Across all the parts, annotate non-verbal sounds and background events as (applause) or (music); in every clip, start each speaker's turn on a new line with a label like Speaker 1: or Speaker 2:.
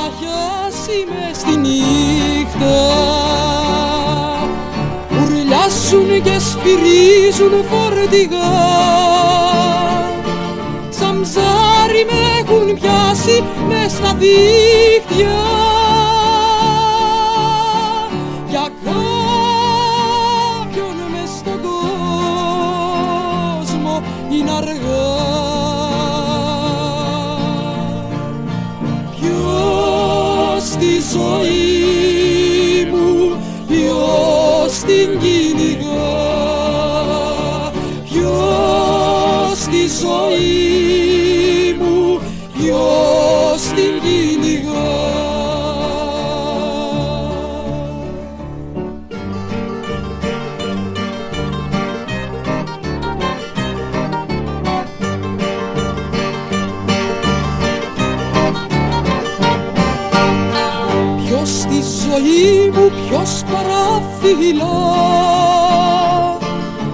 Speaker 1: πλαγιάσει με στη νύχτα. Ουρλιάσουν και σφυρίζουν φορτηγά. Σαν ψάρι με έχουν πιάσει μες στα δίχτυα παραφυλά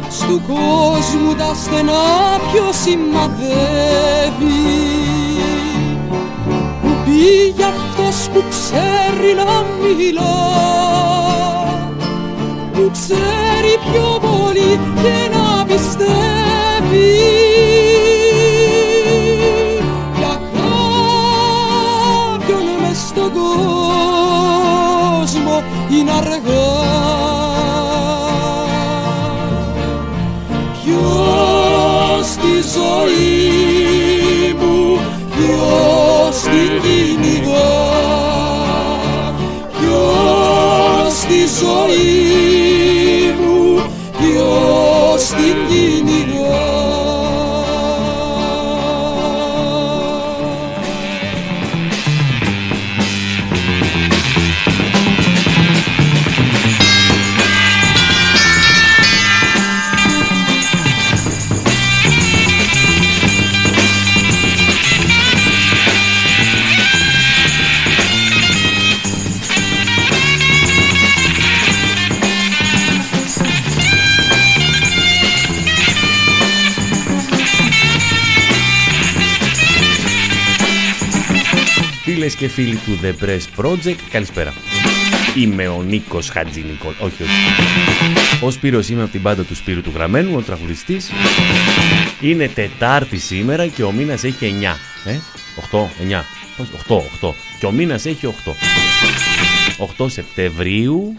Speaker 1: Στου κόσμου τα στενά ποιος σημαδεύει. Που πήγε αυτός που ξέρει να μιλά. Που ξέρει πιο πολύ και να πιστεύει. Για κάποιον μες στον κόσμο είναι αργά τη ζωή
Speaker 2: φίλοι του The Press Project, καλησπέρα. Είμαι ο Νίκος Χατζηνικόλ. Όχι, όχι. Ο Σπύρος είμαι από την πάντα του Σπύρου του Γραμμένου, ο τραγουδιστής. Είναι Τετάρτη σήμερα και ο μήνας έχει 9. Ε, 8, 9. 8, 8. Και ο μήνας έχει 8. 8 Σεπτεμβρίου.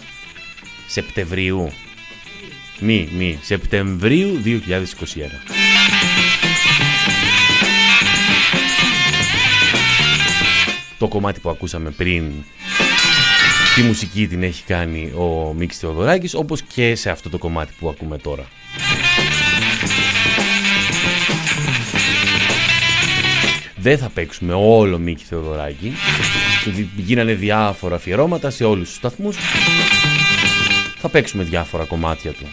Speaker 2: Σεπτεμβρίου. Μη, μη. Σεπτεμβρίου 2021. Το κομμάτι που ακούσαμε πριν τη μουσική την έχει κάνει ο Μίξ Θεοδωράκης όπως και σε αυτό το κομμάτι που ακούμε τώρα. Δεν θα παίξουμε όλο Μίκη Θεοδωράκη. Γίνανε διάφορα αφιερώματα σε όλους τους σταθμούς. Θα παίξουμε διάφορα κομμάτια του.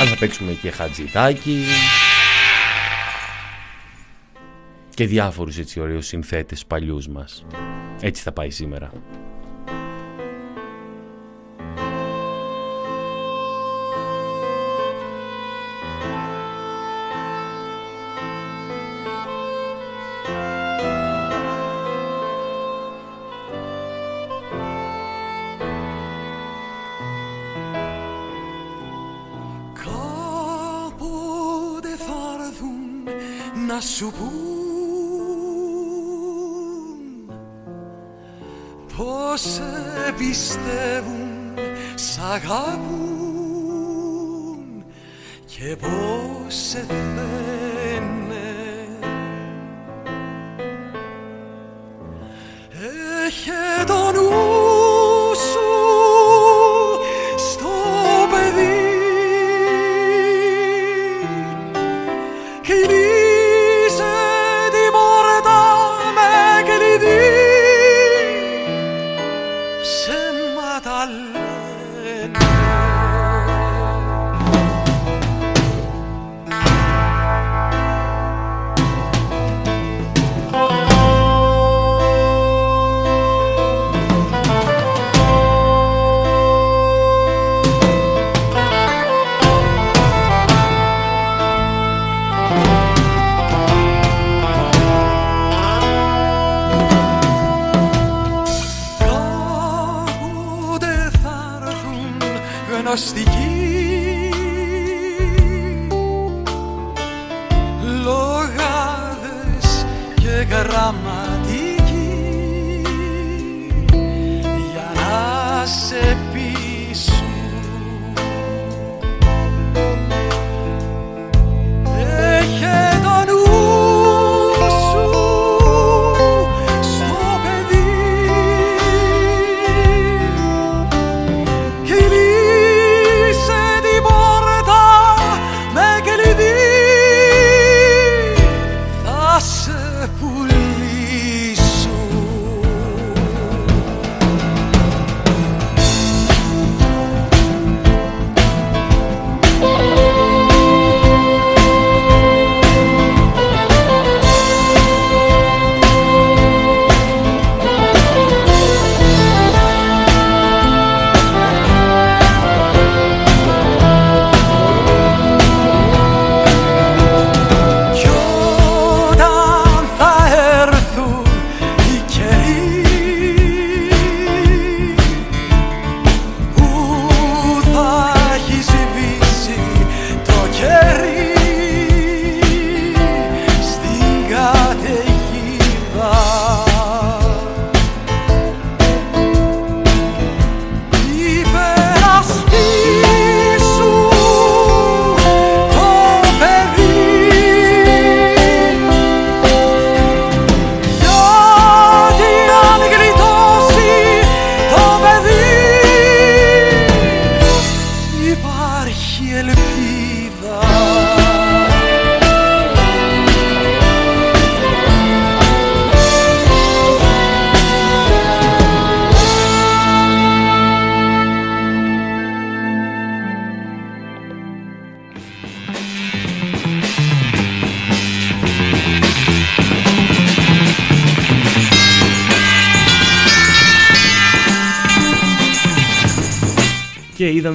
Speaker 2: Αλλά θα παίξουμε και Χατζηδάκη, και διάφορους έτσι ωραίους συνθέτες παλιούς μας. Έτσι θα πάει σήμερα.
Speaker 3: Αγαπούν και πως σε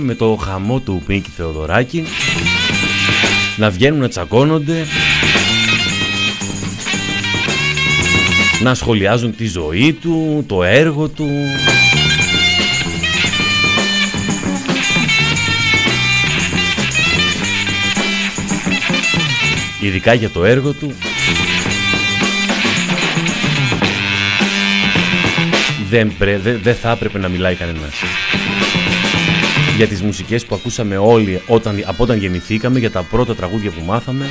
Speaker 3: με
Speaker 2: το χαμό του Πίνκη Θεοδωράκη. Να βγαίνουν να τσακώνονται. Να σχολιάζουν τη ζωή του, το έργο του. Ειδικά για το έργο του. Δεν, δεν θα έπρεπε να μιλάει κανένας για τις μουσικές που ακούσαμε όλοι όταν, από όταν γεννηθήκαμε, για τα πρώτα τραγούδια που μάθαμε.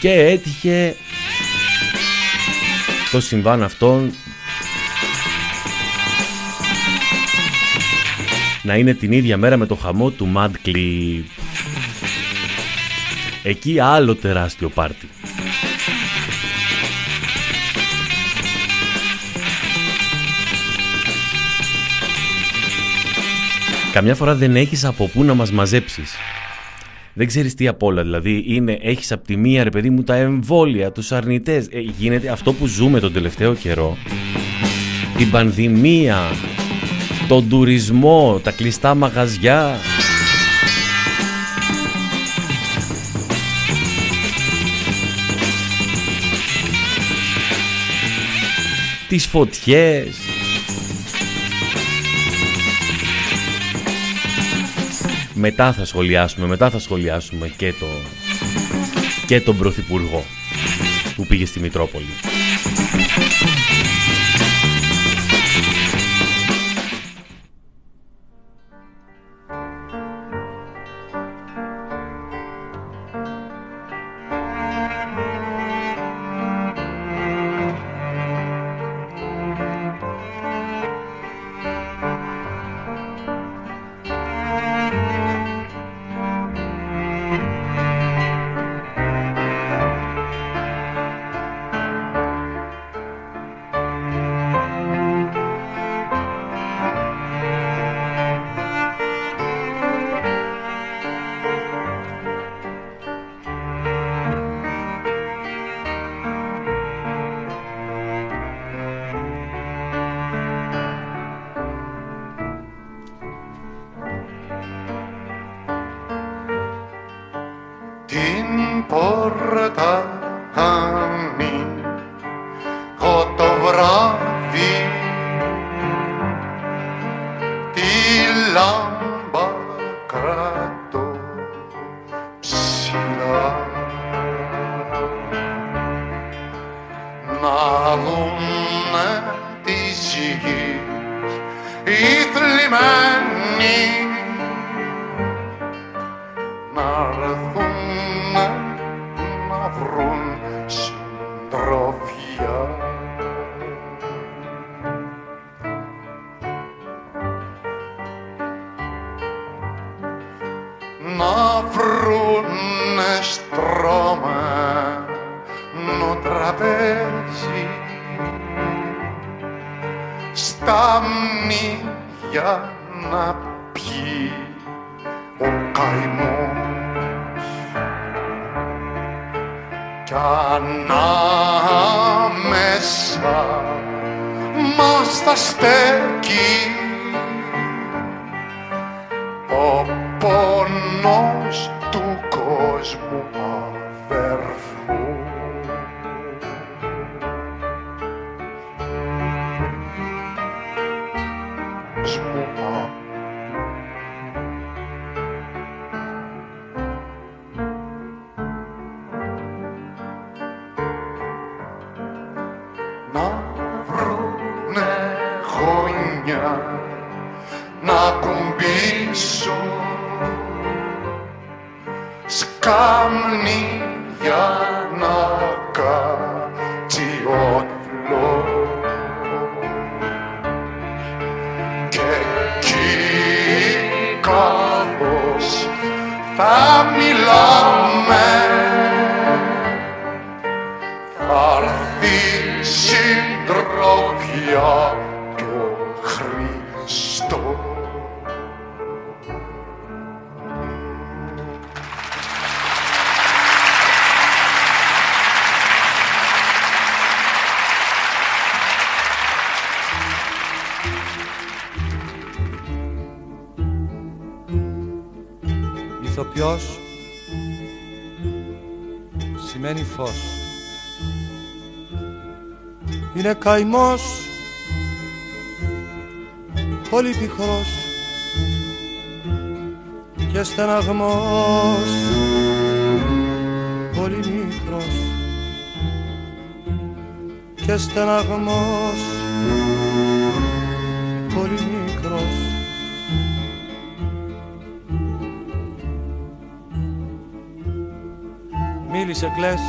Speaker 2: Και έτυχε το συμβάν αυτό να είναι την ίδια μέρα με το χαμό του Mad Clip. Εκεί άλλο τεράστιο πάρτι. Καμιά φορά δεν έχεις από πού να μας μαζέψεις. Δεν ξέρεις τι απ' όλα, δηλαδή είναι, έχεις από τη μία ρε παιδί μου τα εμβόλια, τους αρνητές. Ε, γίνεται αυτό που ζούμε τον τελευταίο καιρό, την πανδημία, τον τουρισμό, τα κλειστά μαγαζιά. Τις φωτιές. Μετά θα σχολιάσουμε, μετά θα σχολιάσουμε και, το, και τον Πρωθυπουργό που πήγε στη Μητρόπολη.
Speaker 4: Καημός
Speaker 5: πολύ πικρός και στεναγμός πολύ μικρός και στεναγμός πολύ μικρός. Μίλησε κλαις.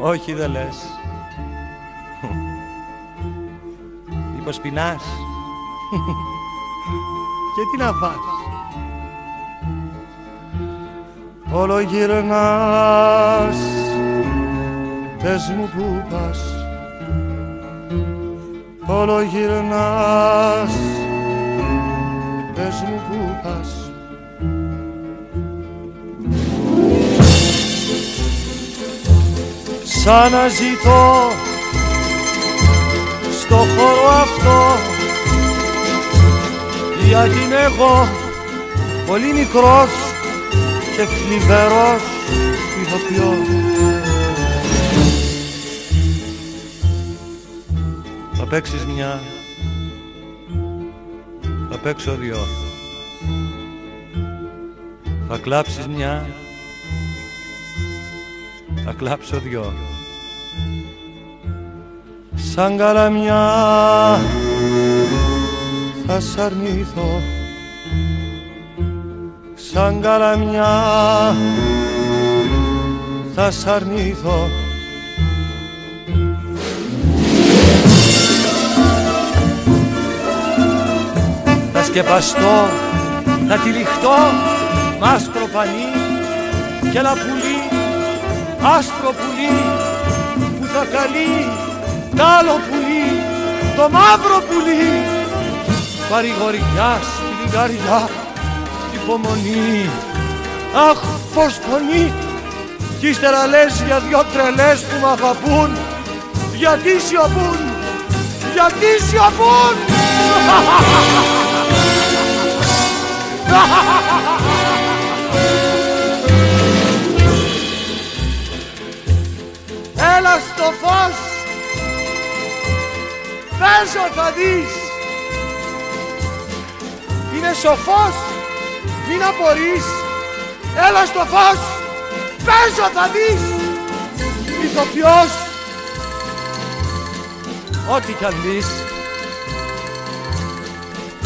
Speaker 5: Όχι δεν λες Μήπως πεινάς. (laughs) Και τι να φας. Όλο γυρνάς Πες μου που πας. Όλο γυρνάς Πες μου που πας. Σαν να ζητώ στο χώρο αυτό. Γιατί είμαι εγώ πολύ μικρός και θλιβερός ηθοποιός. Θα παίξεις μια θα παίξω δυο. Θα κλάψεις μια θα κλάψω δυο σαν καλαμιά. Θα σ' αρνηθώ. Σαν καλαμιά. Θα σ' αρνηθώ. Θα σκεπαστώ, θα τυλιχτώ μ' άσπρο πανί και ένα πουλί, άσπρο πουλί που θα καλεί τ' άλλο πουλί, το μαύρο πουλί παρηγοριά στην καρδιά την υπομονή. Αχ πως πονεί κι ύστερα λες για δυο τρελές που μ' αγαπούν. Γιατί σιωπούν γιατί σιωπούν. Έλα στο φως Πέσω θα δεις. Είναι σοφός Μην απορείς. Έλα στο φως Παίζω θα δεις. Ηθοποιός Ό,τι κι αν δεις.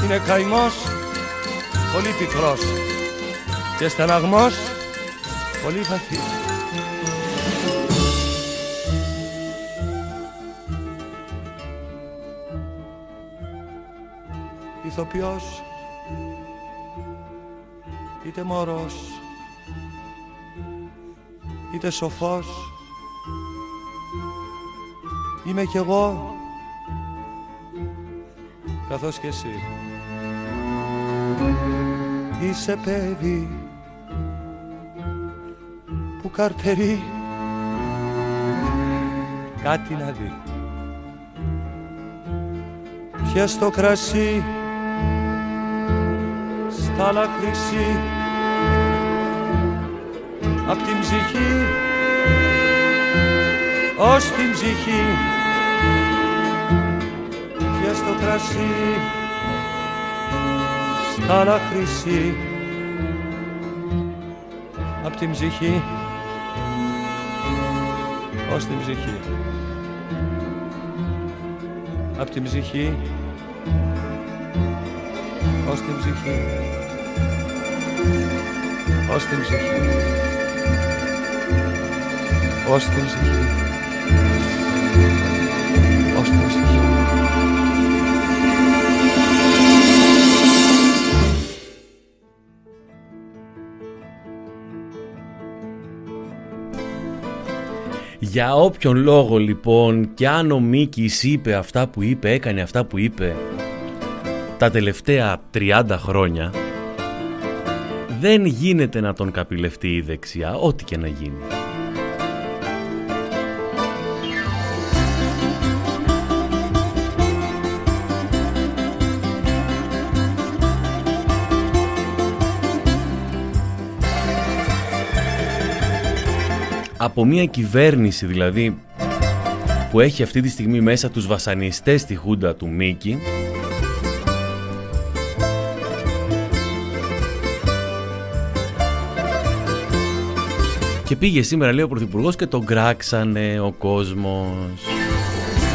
Speaker 5: Είναι καημός Πολύ πικρός. Και στεναγμός Πολύ βαθύς ηθοποιός είτε μωρός είτε σοφός. Είμαι κι εγώ καθώς και εσύ. Είσαι παιδί που καρτερεί. Κάτι να δει. Πιες το κρασί στα χρυσή απ' την ψυχή ως την ψυχή και στο κρασί στα χρυσή απ' την ψυχή ως την ψυχή. Απ' την ψυχή ως την ψυχή ως την ψυχή ως την ψυχή ως την ψυχή
Speaker 2: Για όποιον λόγο λοιπόν και αν ο Μίκης είπε αυτά που είπε, έκανε αυτά που είπε τα τελευταία 30 χρόνια δεν γίνεται να τον καπηλευτεί η δεξιά, ό,τι και να γίνει. Από μια κυβέρνηση δηλαδή που έχει αυτή τη στιγμή μέσα τους βασανιστές στη χούντα του Μίκη Και πήγε σήμερα, λέει ο Πρωθυπουργός, και τον κράξανε ο κόσμος.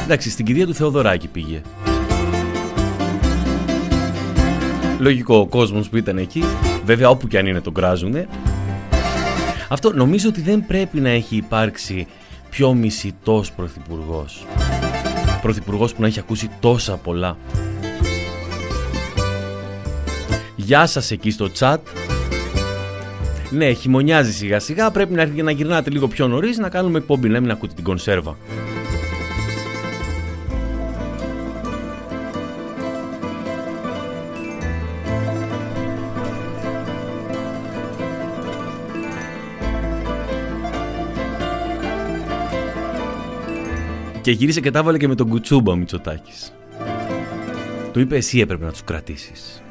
Speaker 2: Εντάξει, στην κηδεία του Θεοδωράκη πήγε. Λογικό, ο κόσμος που ήταν εκεί, βέβαια όπου και αν είναι τον κράζουνε. Αυτό νομίζω ότι δεν πρέπει να έχει υπάρξει πιο μισητός πρωθυπουργός. Πρωθυπουργός που να έχει ακούσει τόσα πολλά. Γεια σας εκεί στο chat. Ναι, χειμωνιάζει σιγά σιγά. Πρέπει να, να γυρνάτε λίγο πιο νωρίς να κάνουμε εκπομπή, να μην ακούτε την κονσέρβα. Και γύρισε και τα βάλε και με τον Κουτσούμπα ο Μητσοτάκης. Του είπε εσύ έπρεπε να τους κρατήσεις.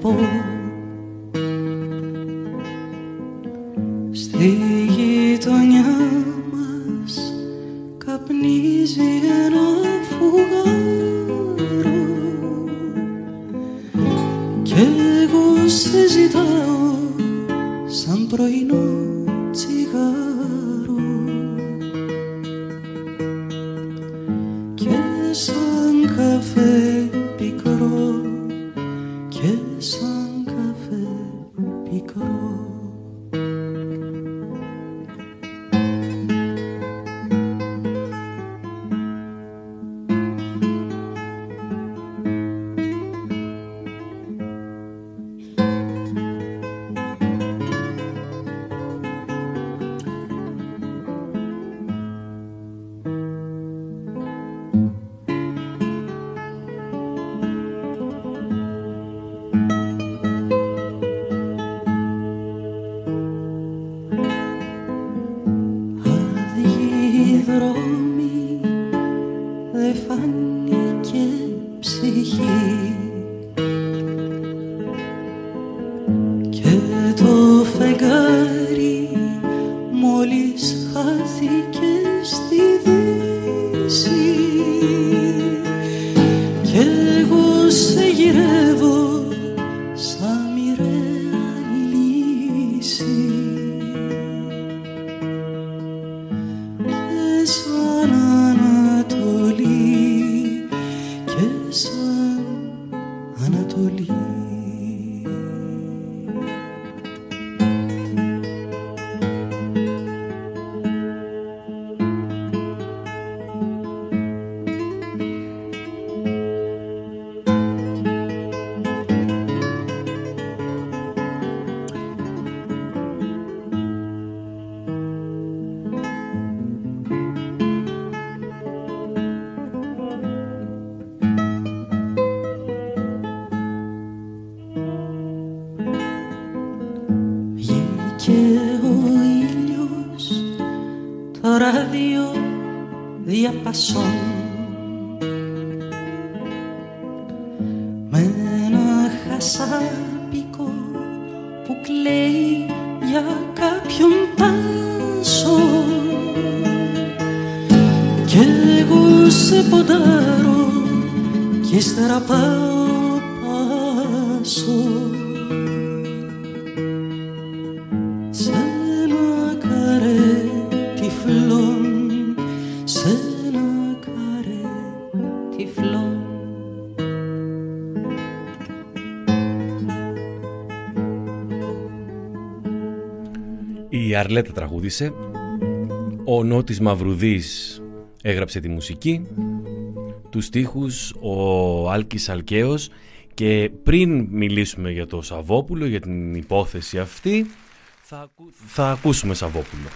Speaker 6: πω. Στη γειτονιά μας καπνίζει το ράδιο διαπασών με
Speaker 2: Η Αρλέτα τραγούδισε, ο Νότης Μαυρουδής έγραψε τη μουσική, τους στίχους ο Άλκης Αλκαίος. Και πριν μιλήσουμε για το Σαββόπουλο, για την υπόθεση αυτή, θα, ακού- θα ακούσουμε Σαββόπουλο.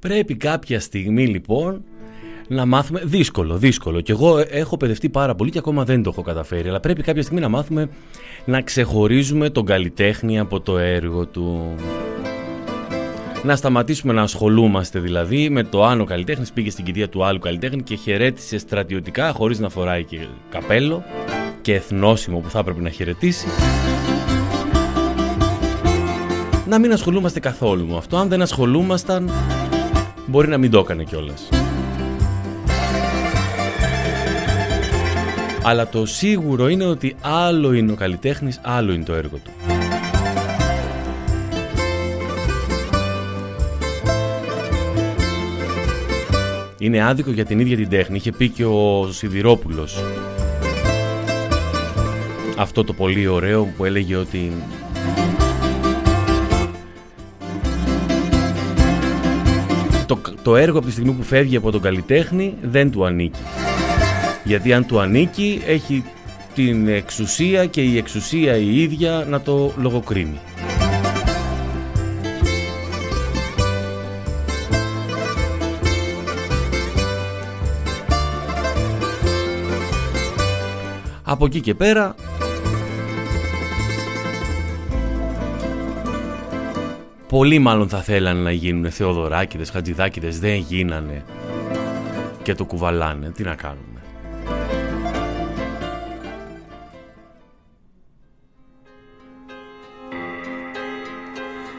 Speaker 2: Πρέπει κάποια στιγμή λοιπόν να μάθουμε. Δύσκολο, δύσκολο. Και εγώ έχω παιδευτεί πάρα πολύ και ακόμα δεν το έχω καταφέρει. Αλλά πρέπει κάποια στιγμή να μάθουμε να ξεχωρίζουμε τον καλλιτέχνη από το έργο του. Να σταματήσουμε να ασχολούμαστε δηλαδή με το άνω καλλιτέχνης πήγε στην κηδεία του άλλου καλλιτέχνη και χαιρέτησε στρατιωτικά χωρίς να φοράει και καπέλο και εθνόσημο που θα έπρεπε να χαιρετήσει. Να μην ασχολούμαστε καθόλου με αυτό. Αν δεν ασχολούμασταν, μπορεί να μην το έκανε κιόλας. Αλλά το σίγουρο είναι ότι άλλο είναι ο καλλιτέχνης, άλλο είναι το έργο του. Είναι άδικο για την ίδια την τέχνη. Είχε πει και ο Σιδηρόπουλος αυτό το πολύ ωραίο που έλεγε ότι το, το έργο από τη στιγμή που φεύγει από τον καλλιτέχνη δεν του ανήκει. Γιατί αν του ανήκει έχει την εξουσία και η εξουσία η ίδια να το λογοκρίνει. Από εκεί και πέρα Πολλοί μάλλον θα θέλανε να γίνουν Θεοδωράκηδες, Χατζηδάκηδες, δεν γίνανε και το κουβαλάνε. Τι να κάνουμε.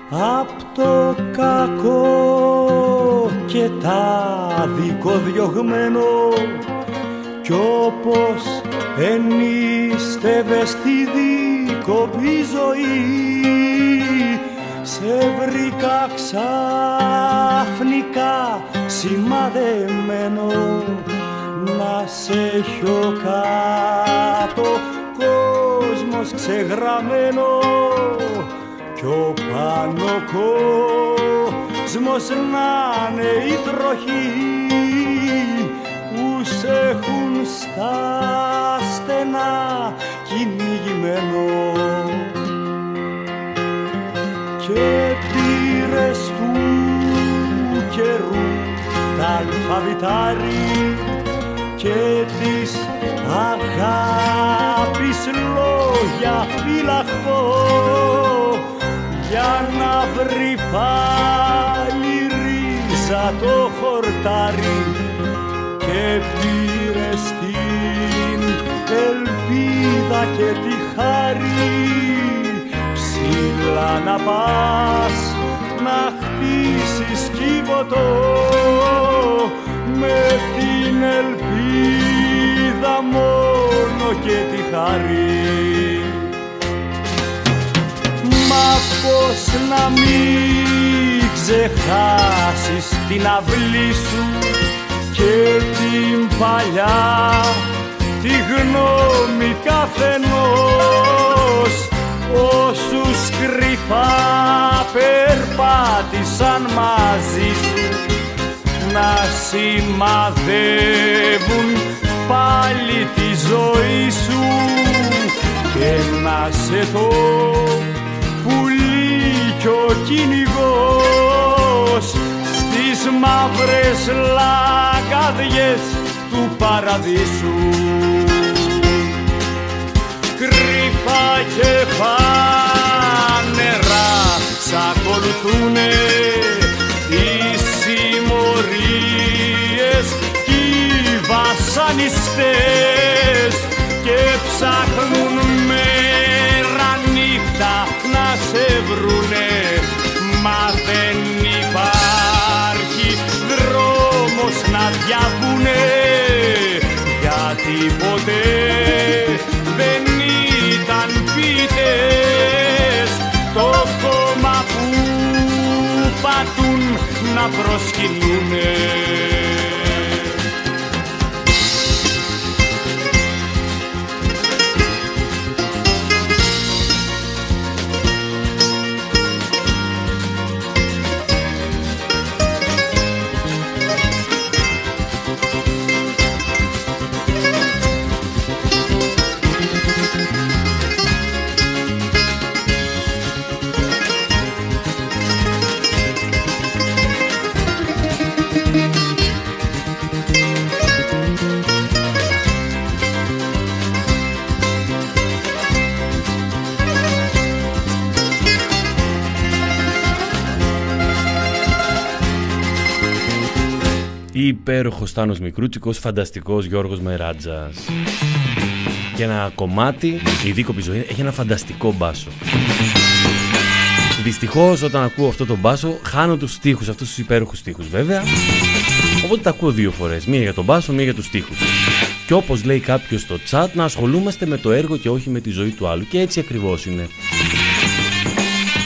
Speaker 5: Απ' το κακό και τα δικοδιωγμένο κι όπως ενίστευε στη δίκοπη ζωή σε βρήκα ξαφνικά σημαδεμένο να σε έχω κάτω κόσμος ξεγραμμένο κι ο πάνω κόσμος να είναι η τροχή που σε έχουν στα στενά κυνηγημένο και πήρες του καιρού τα αλφαβητάρι και της αγάπης λόγια φυλαχτό για να βρει πάλι ρίζα το χορτάρι και πήρε την ελπίδα και τη χάρη ψηλά να πας να χτίσεις κύβωτο με την ελπίδα μόνο και τη χαρή Μα πώς να μην ξεχάσεις την αυλή σου και την παλιά τη γνώμη καθενός όσους κρυφά περπάτησαν μαζί σου να σημαδεύουν πάλι τη ζωή σου και να σε το πουλί κι ο κυνηγός στις μαύρες λαγκαδιές του παραδείσου. Κρυφά και φανερά σ' ακολουθούνε οι συμμορίες κι οι βασανιστές και ψάχνουν μέρα νύχτα να σε βρουνε μα δεν υπάρχει δρόμος να διαβούνε γιατί ποτέ να προσκυνούνε
Speaker 2: υπέροχος Στάνος Μικρούτσικος, φανταστικός Γιώργος Μεράτζας. Και ένα κομμάτι, η δίκοπη ζωή, έχει ένα φανταστικό μπάσο. Δυστυχώς, όταν ακούω αυτό το μπάσο, χάνω τους στίχους, αυτούς τους υπέροχους στίχους βέβαια. Οπότε τα ακούω δύο φορές. Μία για τον μπάσο, μία για τους στίχους. Και όπως λέει κάποιος στο chat, να ασχολούμαστε με το έργο και όχι με τη ζωή του άλλου. Και έτσι ακριβώς είναι.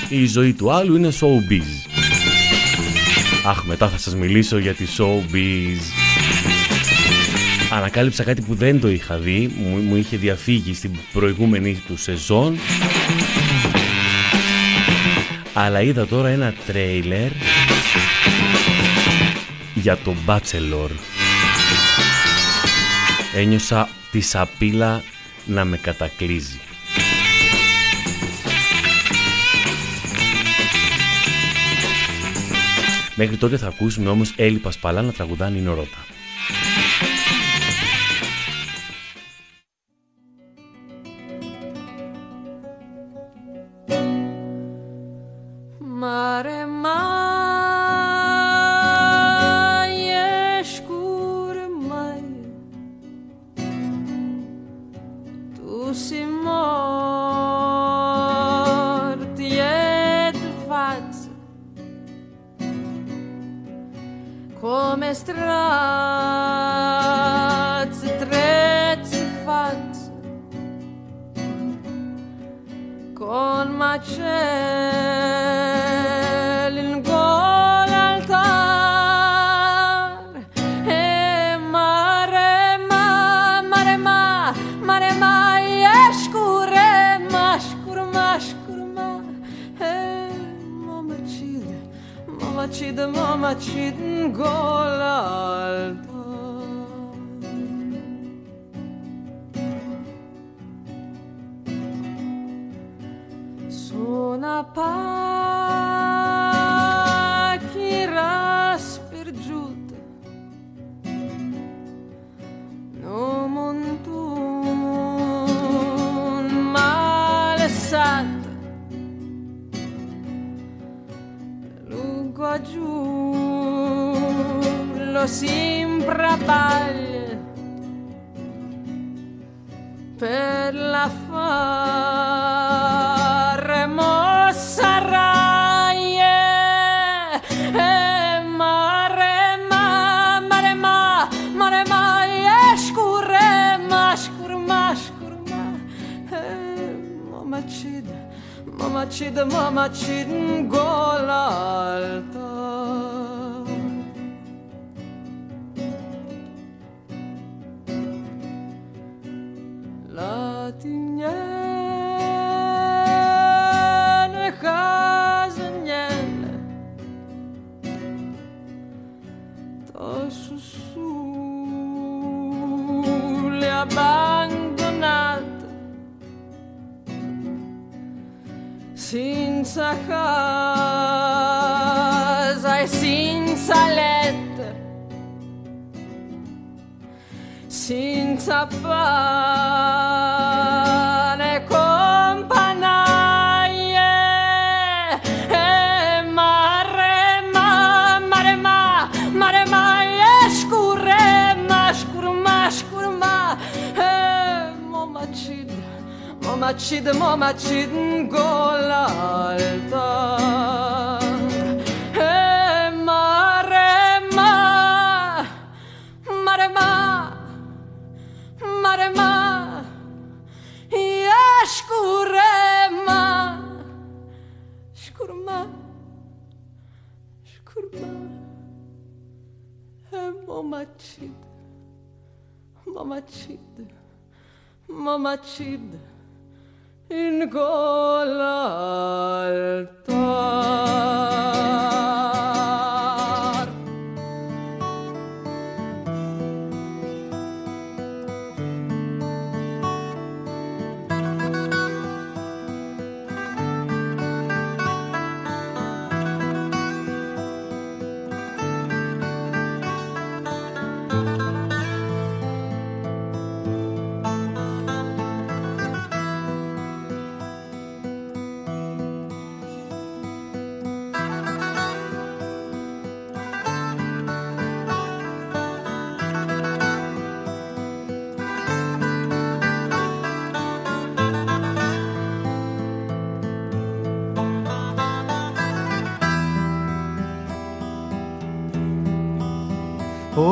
Speaker 2: Η ζωή του άλλου είναι showbiz. Αχ, μετά θα σας μιλήσω για τη showbiz. Ανακάλυψα κάτι που δεν το είχα δει, μου, μου είχε διαφύγει στην προηγούμενη του σεζόν. Αλλά είδα τώρα ένα τρέιλερ για το Bachelor. Ένιωσα τη σαπίλα να με κατακλείζει. Μέχρι τότε θα ακούσουμε όμως Έλλη Πασπαλά να τραγουδάνει Ρώτα.
Speaker 7: Mare Senza casa e senza letto senza pane macid mo macid gol altar e mare ma mare ma mare ma yashkure ma shkurma shkurma e mo macid mo macid mo macid in gola altar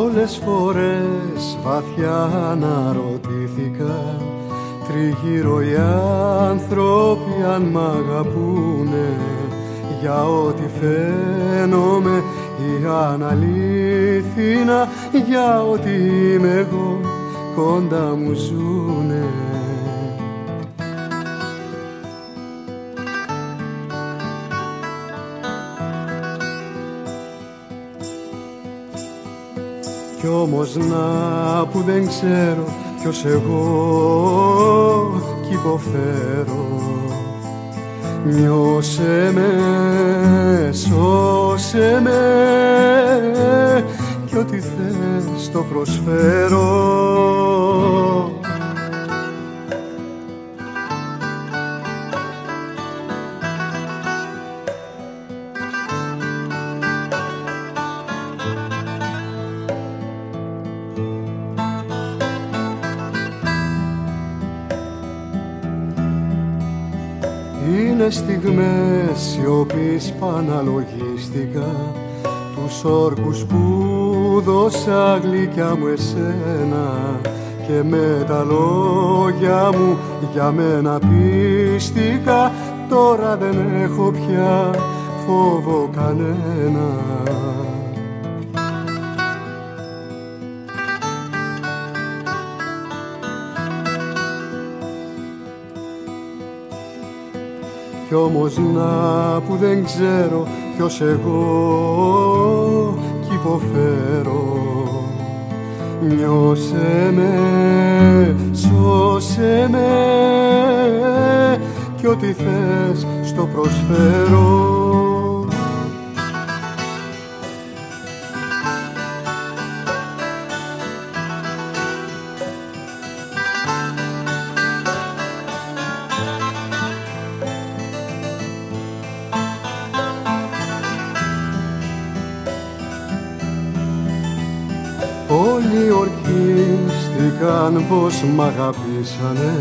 Speaker 4: Πολλές φορές βαθιά αναρωτήθηκα Τριγύρω οι άνθρωποι αν μ' αγαπούνε. Για ό,τι φαίνομαι ή αν αλήθινα Για ό,τι είμαι εγώ κοντά μου ζουνε όμως να που δεν ξέρω ποιος εγώ κι υποφέρω. Νιώσε με, σώσε με κι ό,τι θες το προσφέρω στιγμές σιωπής παναλογίστηκα Τους όρκους που δώσα γλυκιά μου εσένα Και με τα λόγια μου για μένα πίστηκα Τώρα δεν έχω πια φόβο κανένα Κι όμως να που δεν ξέρω ποιος εγώ κι υποφέρω. Νιώσε με, σώσε με κι ό,τι θες στο προσφέρω πως μ' αγαπήσανε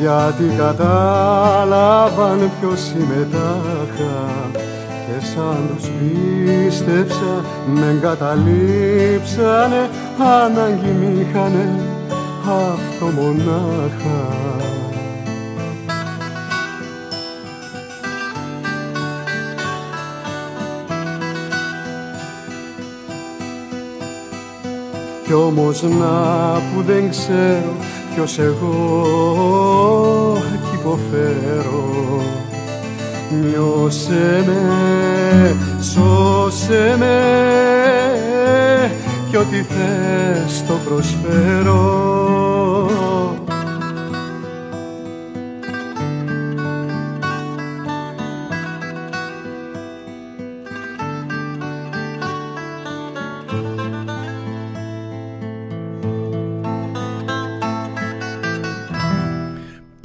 Speaker 4: γιατί κατάλαβαν ποιος συμμετάχα και σαν τους πίστεψα με εγκαταλείψανε ανάγκη μ' είχανε αυτό μονάχα Κι όμως να που δεν ξέρω ποιος εγώ κι υποφέρω. Νιώσε με, σώσε με κι ό,τι θες το προσφέρω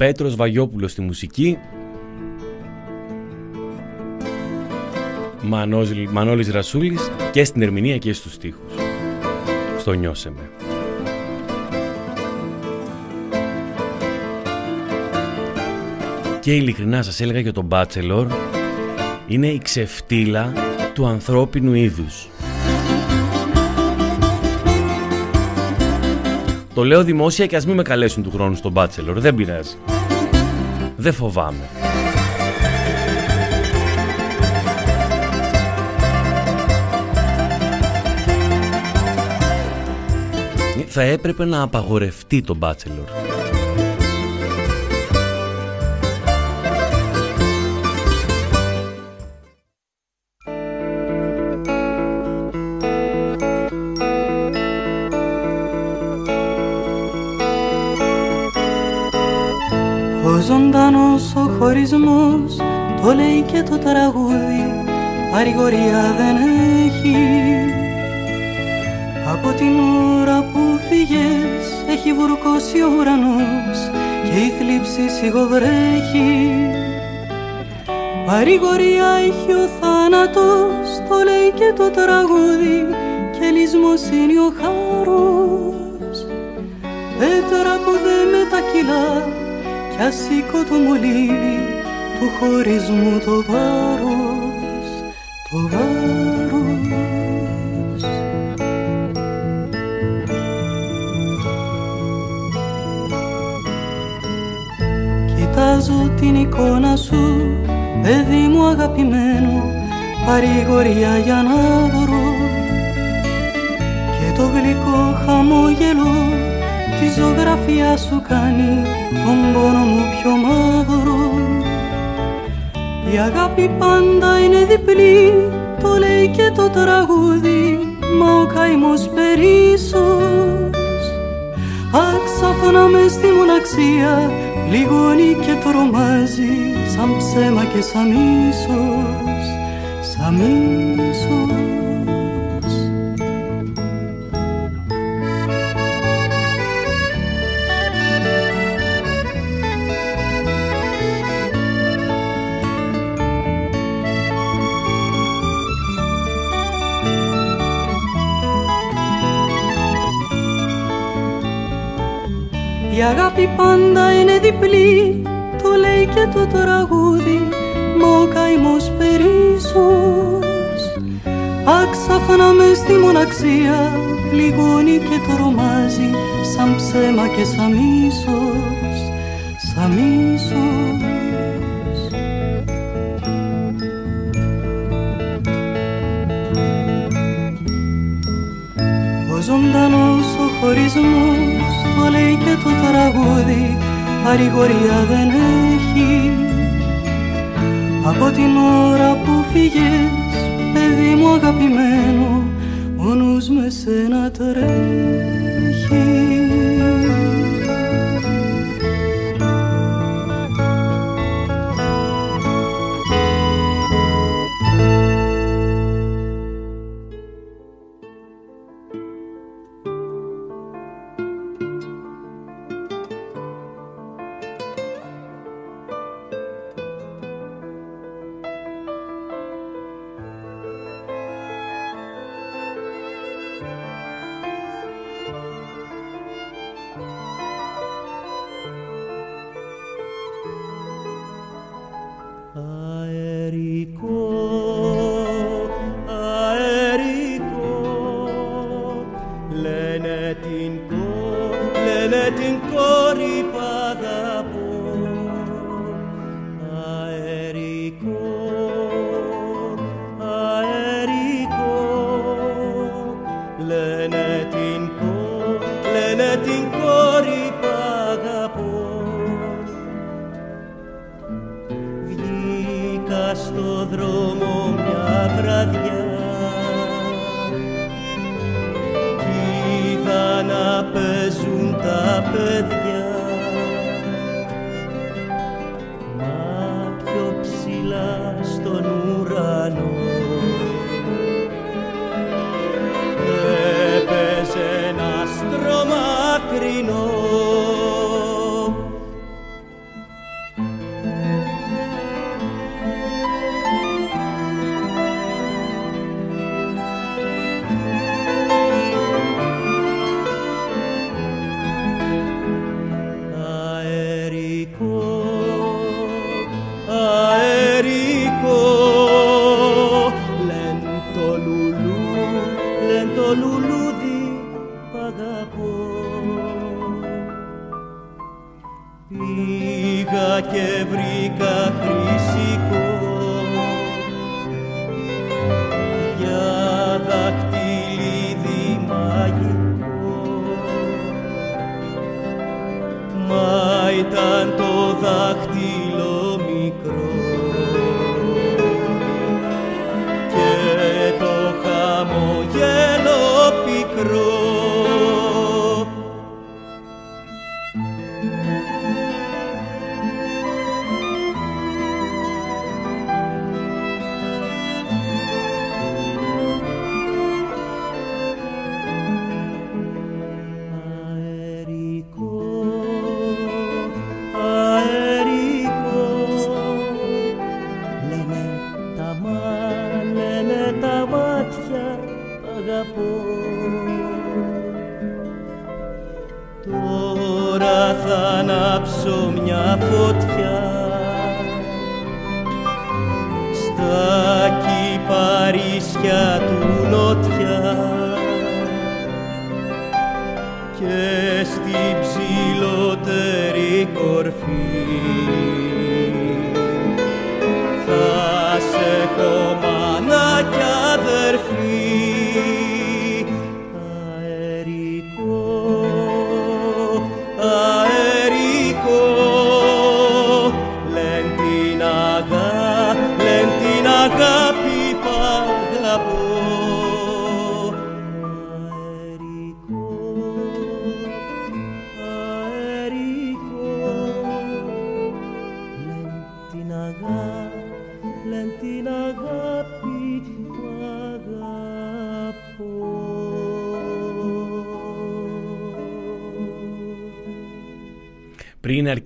Speaker 2: Πέτρος Βαγιόπουλος στη μουσική Μανώλης, Μανώλης Ρασούλης και στην ερμηνεία και στους στίχους Στο νιώσε με Και ειλικρινά σας έλεγα για τον Bachelor Είναι η ξεφτύλα του ανθρώπινου είδους Το λέω δημόσια και ας μην με καλέσουν του χρόνου στον Bachelor. Δεν πειράζει. Δεν φοβάμαι. Θα έπρεπε να απαγορευτεί το Bachelor.
Speaker 6: Χωρισμός το λέει και το τραγούδι παρηγορία δεν έχει. Από την ώρα που φύγες έχει βουρκώσει ο ουρανός και η θλίψη σιγοβρέχει. Παρηγορία έχει ο θάνατος το λέει και το τραγούδι και λυσμός είναι ο χάρος. Πέτρα που δεν μετακυλά κι ασήκω το μολύβι του χωρισμού το βάρος, το βάρος. Κοιτάζω την εικόνα σου, παιδί μου αγαπημένο, παρηγοριά για να βρω και το γλυκό χαμόγελο τη ζωγραφιά σου κάνει τον πόνο μου πιο μαύρο η αγάπη πάντα είναι διπλή το λέει και το τραγούδι μα ο καημός περίσσος Αξαφωνά με στη μοναξία λιγώνει και τρομάζει σαν ψέμα και σαν μίσος, σαν μίσος αγάπη πάντα είναι διπλή, το λέει και το τραγούδι, μα ο καημός περίσσος. Άξαφνα μες στη μοναξία, πληγώνει και τρομάζει, σαν ψέμα και σαν μίσος, σαν μίσος. Ο ζωντανός ο χωρισμός το λέει και το τραγούδι παρηγορία δεν έχει. Από την ώρα που φύγες παιδί μου αγαπημένο ο νους με σένα τρέχει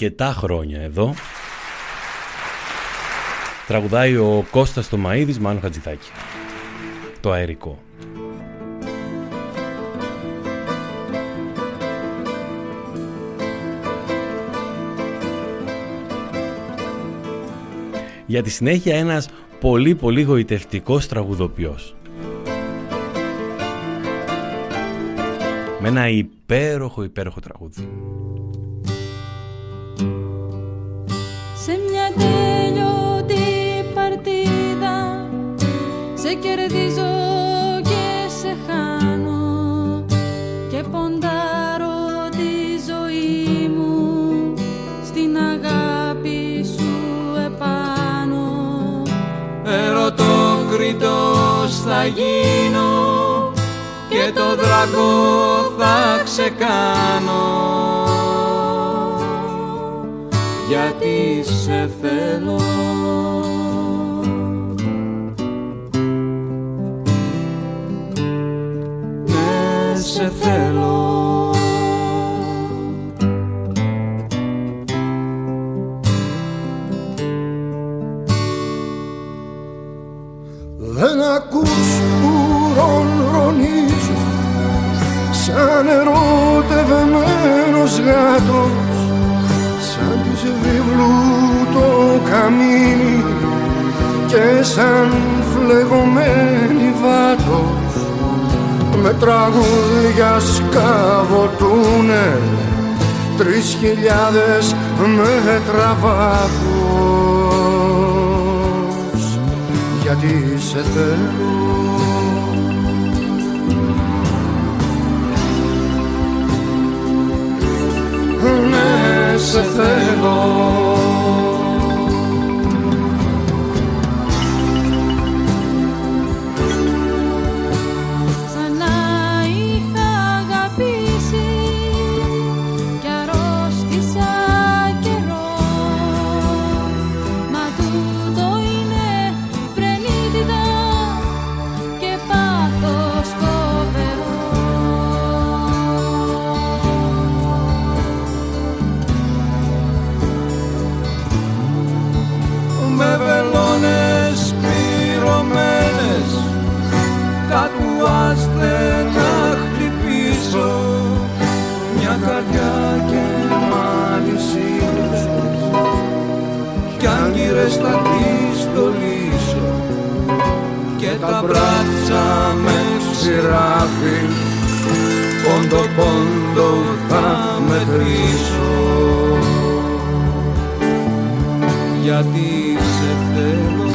Speaker 2: αρκετά χρόνια εδώ τραγουδάει ο Κώστας Τομαίδης Μάνο Χατζηθάκη. Το αερικό. Για τη συνέχεια ένας πολύ πολύ γοητευτικός τραγουδοποιός. Με ένα υπέροχο υπέροχο τραγούδι.
Speaker 6: Σε κερδίζω και σε χάνω και ποντάρω τη ζωή μου στην αγάπη σου επάνω.
Speaker 3: Ερωτοκριτός θα γίνω και το δραγό θα ξεκάνω γιατί σε θέλω. Σε θέλω.
Speaker 4: Δεν ακούς που ρονρονίζω σαν ερωτευμένος γάτος σαν της βιβλού το καμίνι και σαν φλεγωμένη βάτος με τραγούδια σκαβωτούνε τρεις χιλιάδες μέτρα βάθος. Γιατί σε θέλω. Ναι, σε θέλω
Speaker 3: σειράφει πόντο πόντο θα μετρήσω γιατί σε θέλω.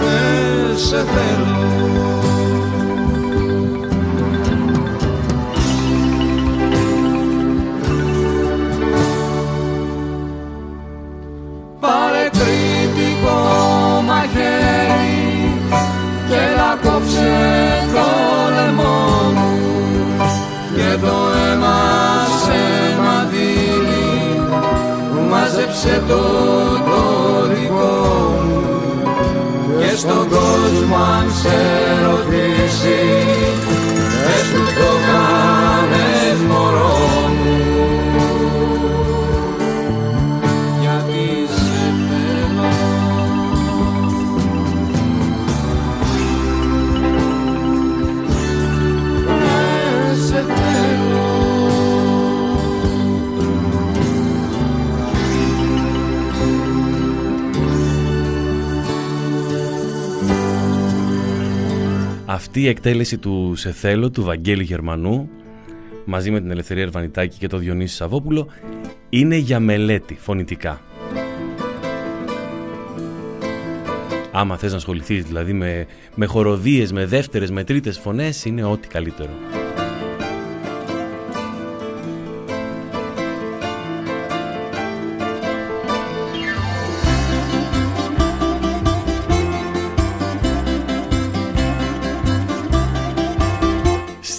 Speaker 3: Ναι, σε θέλω μάζεψε το το δικό μου και στον κόσμο αν σε ρωτήσει
Speaker 2: Αυτή η εκτέλεση του «Σε θέλω» του Βαγγέλη Γερμανού μαζί με την Ελευθερία Ερβανιτάκη και το Διονύση Σαββόπουλο είναι για μελέτη φωνητικά. Άμα θες να ασχοληθείς δηλαδή με, με χοροδίες, με δεύτερες, με τρίτες φωνές είναι ό,τι καλύτερο.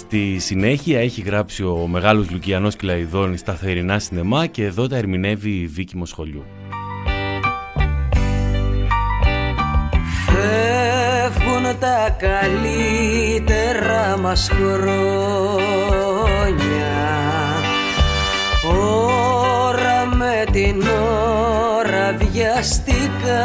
Speaker 2: Τη συνέχεια έχει γράψει ο μεγάλος Λουκιανός Κυλαϊδόνης στα θερινά σινεμά και εδώ τα ερμηνεύει η Βίκη Μοσχολιού.
Speaker 8: Φεύγουν τα καλύτερα μας χρόνια Ώρα με την ώρα βιαστικά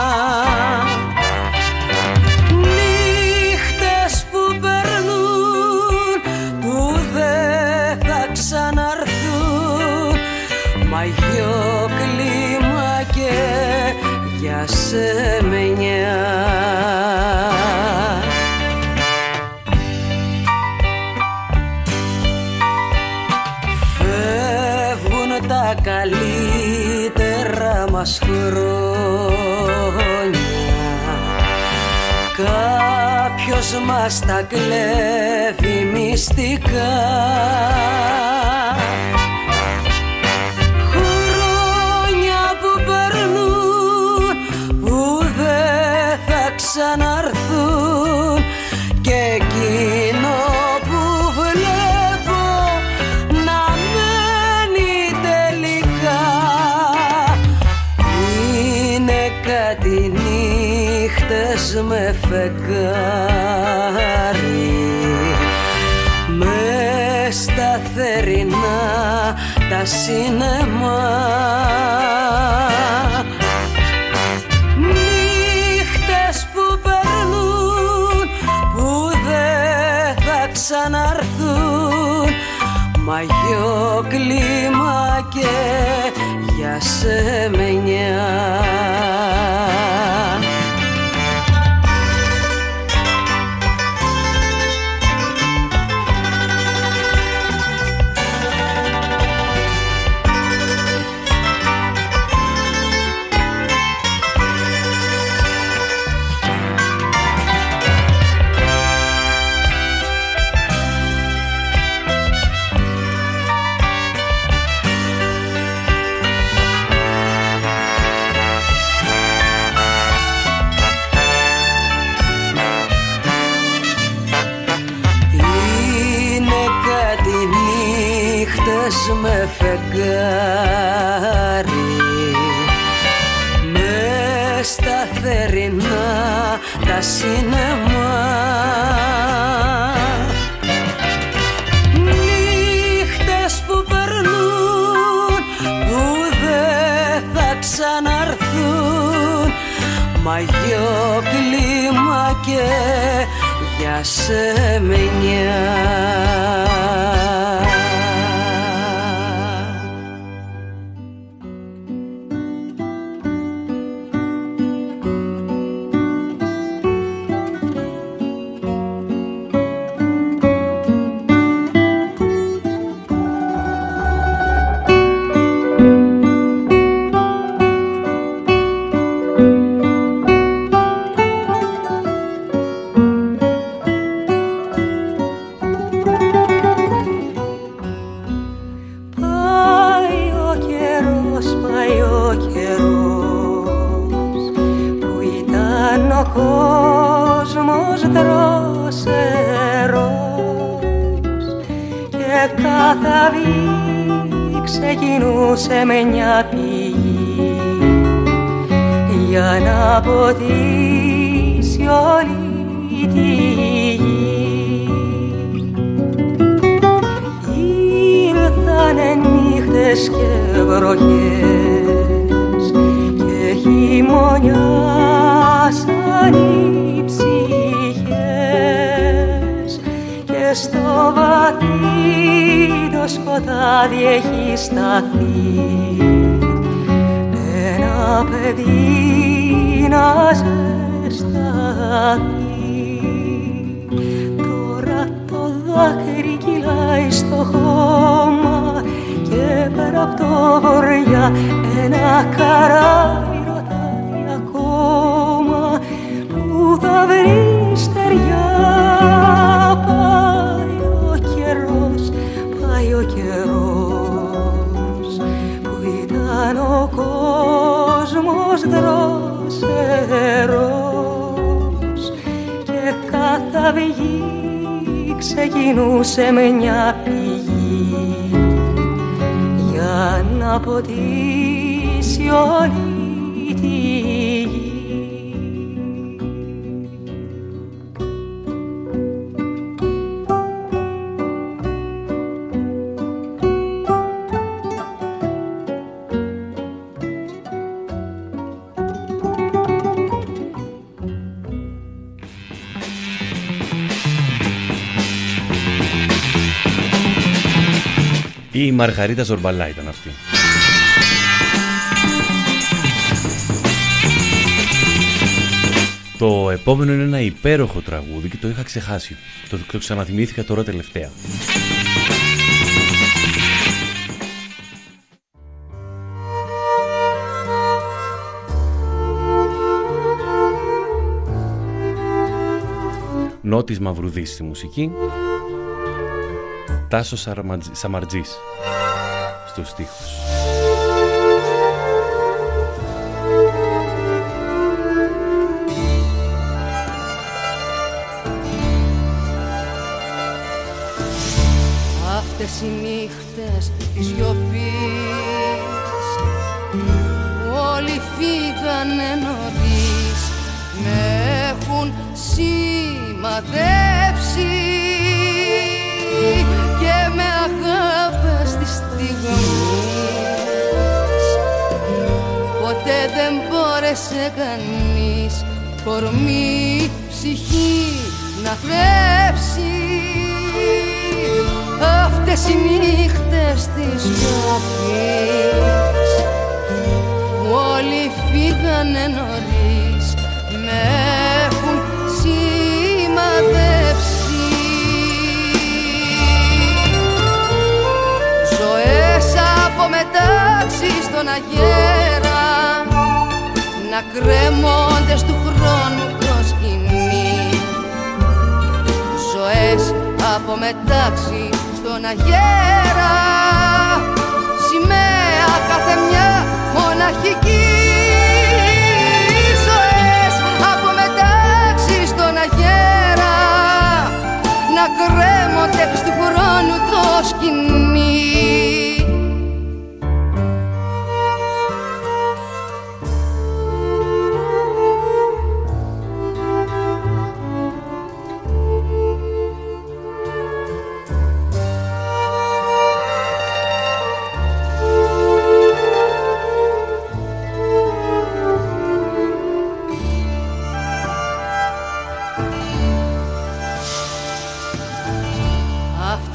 Speaker 8: μας χρόνια. Κάποιος μας τα κλέβει μυστικά. Χρόνια που περνούν που δεν θα ξαναρθούν φεγγάρι μες στα θερινά τα σινεμά. Νύχτες που περνούν που δεν θα ξαναρθούν. Μαγιό κλίμα και για σεμενιά για σεμενιά
Speaker 9: σε με μια πηγή για να ποτίσει όλη τη γη. Ήρθανε νύχτες και βροχές και χειμωνιάσαν οι ψυχές και στο βαθύ το σκοτάδι έχει σταθεί. Ένα παιδί να ζεσταθεί. Σταθεί Τώρα το δάκρυ κυλάει στο χώμα και πέρα από το βορειά ένα καράβι κόσμος δρόσερος και κάθε αυγή ξεκινούσε με μια πηγή. Για να ποτίσει όλη τη
Speaker 2: Μαργαρίτας Ζορμπαλά ήταν αυτή. Το επόμενο είναι ένα υπέροχο τραγούδι και το είχα ξεχάσει. Το, το ξαναθυμήθηκα τώρα τελευταία. Νότης Μαυρουδής στη μουσική Τάσος Σαμαρτζής στους στίχους.
Speaker 10: Αυτές οι νύχτες της γιοπής Όλοι φύγανε νωρίς Με έχουν σημαδέψει Και με αγάπες της στιγμής. Ποτέ δεν μπόρεσε κανείς Κορμί, ψυχή να θρέψει. Αυτές οι νύχτες της σιωπής Που όλοι φύγανε νωρίς Με έχουν σημαδεύσει μετάξι στον αγέρα. Να κρέμονται του χρόνου προσκυνή Ζωές από μετάξι στον αγέρα. Σημαία κάθε μια μοναχική. Ζωές από μετάξι στον αγέρα. Να κρέμονται του χρόνου το σκηνή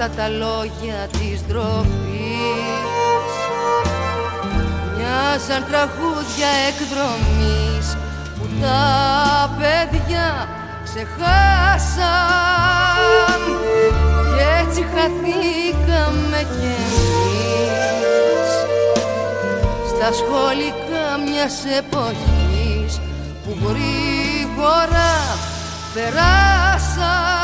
Speaker 10: Αυτά τα λόγια της ντροπής. Μοιάζαν τραγούδια εκδρομής Που τα παιδιά ξεχάσαν. Κι έτσι χαθήκαμε κι εμείς. Στα σχολικά μιας εποχής Που γρήγορα περάσαν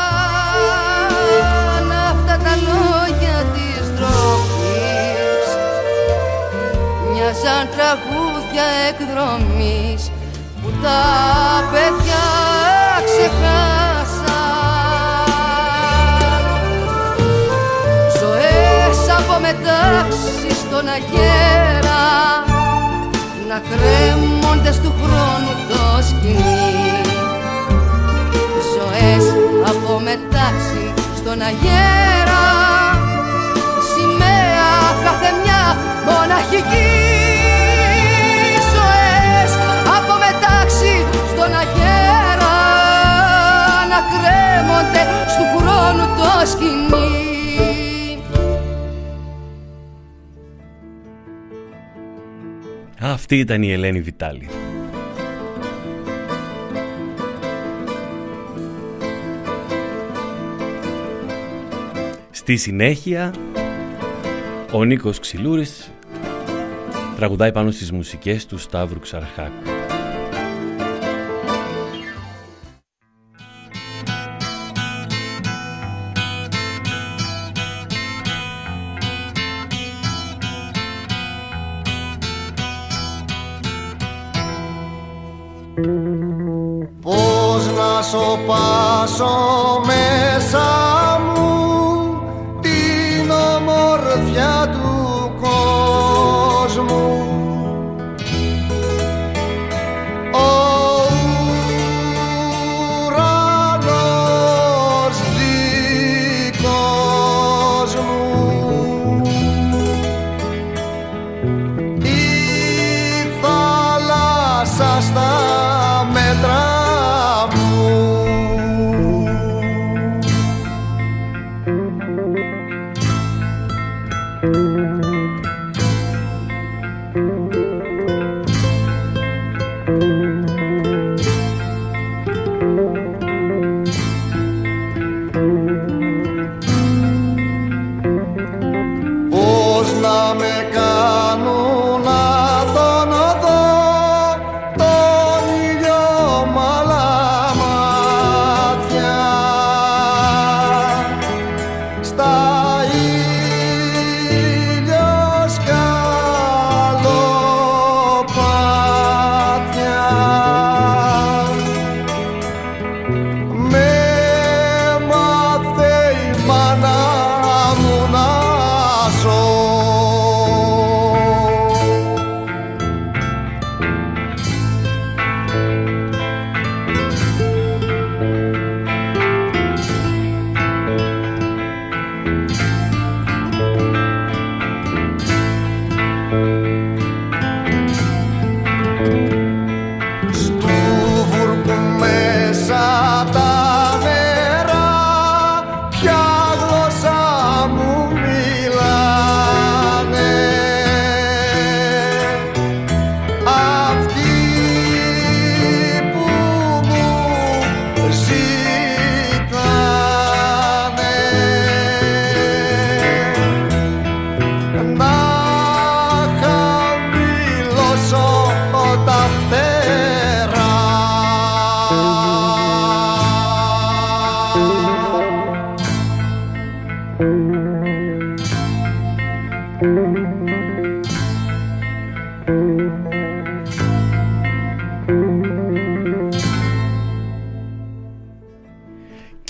Speaker 10: Μοιάζαν τραγούδια εκδρομής που τα παιδιά ξεχάσαν. Ζωές από μετάξι στον αγέρα να κρέμονται του χρόνου το σκηνή. Ζωές από μετάξι στον αγέρα σημαία κάθε μια μοναχική στον αγέρα κρέμονται στου χρόνου το σκηνή
Speaker 2: Αυτή ήταν η Ελένη Βιτάλη.
Speaker 11: Στη συνέχεια, ο Νίκος Ξυλούρης τραγουδάει πάνω στις μουσικές του Σταύρου Ξαρχάκου.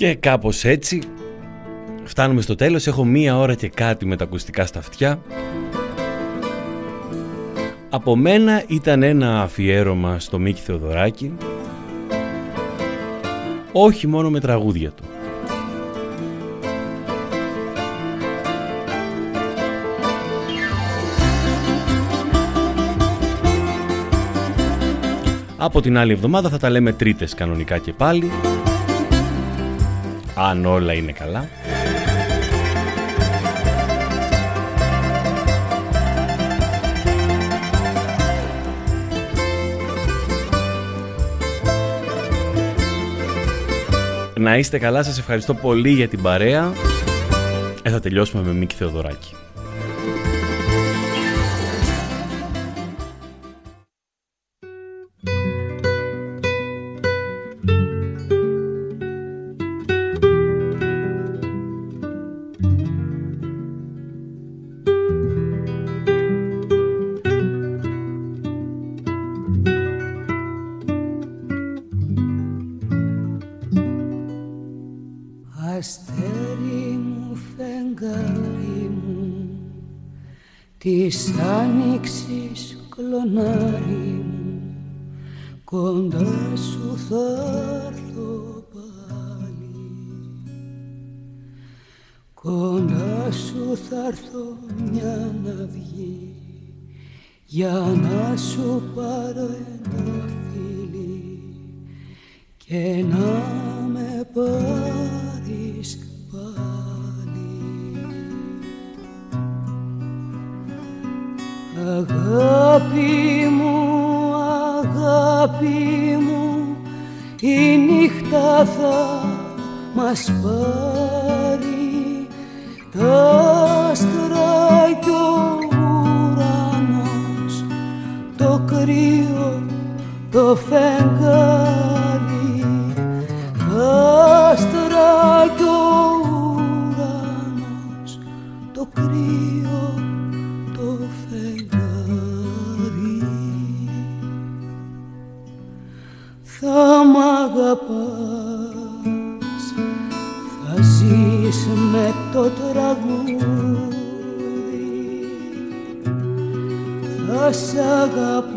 Speaker 11: Και κάπως έτσι φτάνουμε στο τέλος. Έχω μία ώρα και κάτι με τα ακουστικά στα αυτιά. Από μένα ήταν ένα αφιέρωμα στο Μίκη Θεοδωράκη. Όχι μόνο με τραγούδια του. Από την άλλη εβδομάδα θα τα λέμε τρίτες κανονικά και πάλι. Αν όλα είναι καλά. Να είστε καλά, σας ευχαριστώ πολύ για την παρέα. Ε, θα τελειώσουμε με Μίκη Θεοδωράκη.
Speaker 12: Για να σου πάρω ένα φίλι Και να με πάρεις πάλι. Αγάπη μου, αγάπη μου η νύχτα θα μας πάρει
Speaker 13: κρύο το φεγγάρι. Άστρα κι ουρανός το κρύο το φεγγάρι. Θα μ' αγαπάς θα ζεις με το
Speaker 12: τραγούδι. Θα σ' αγαπάς.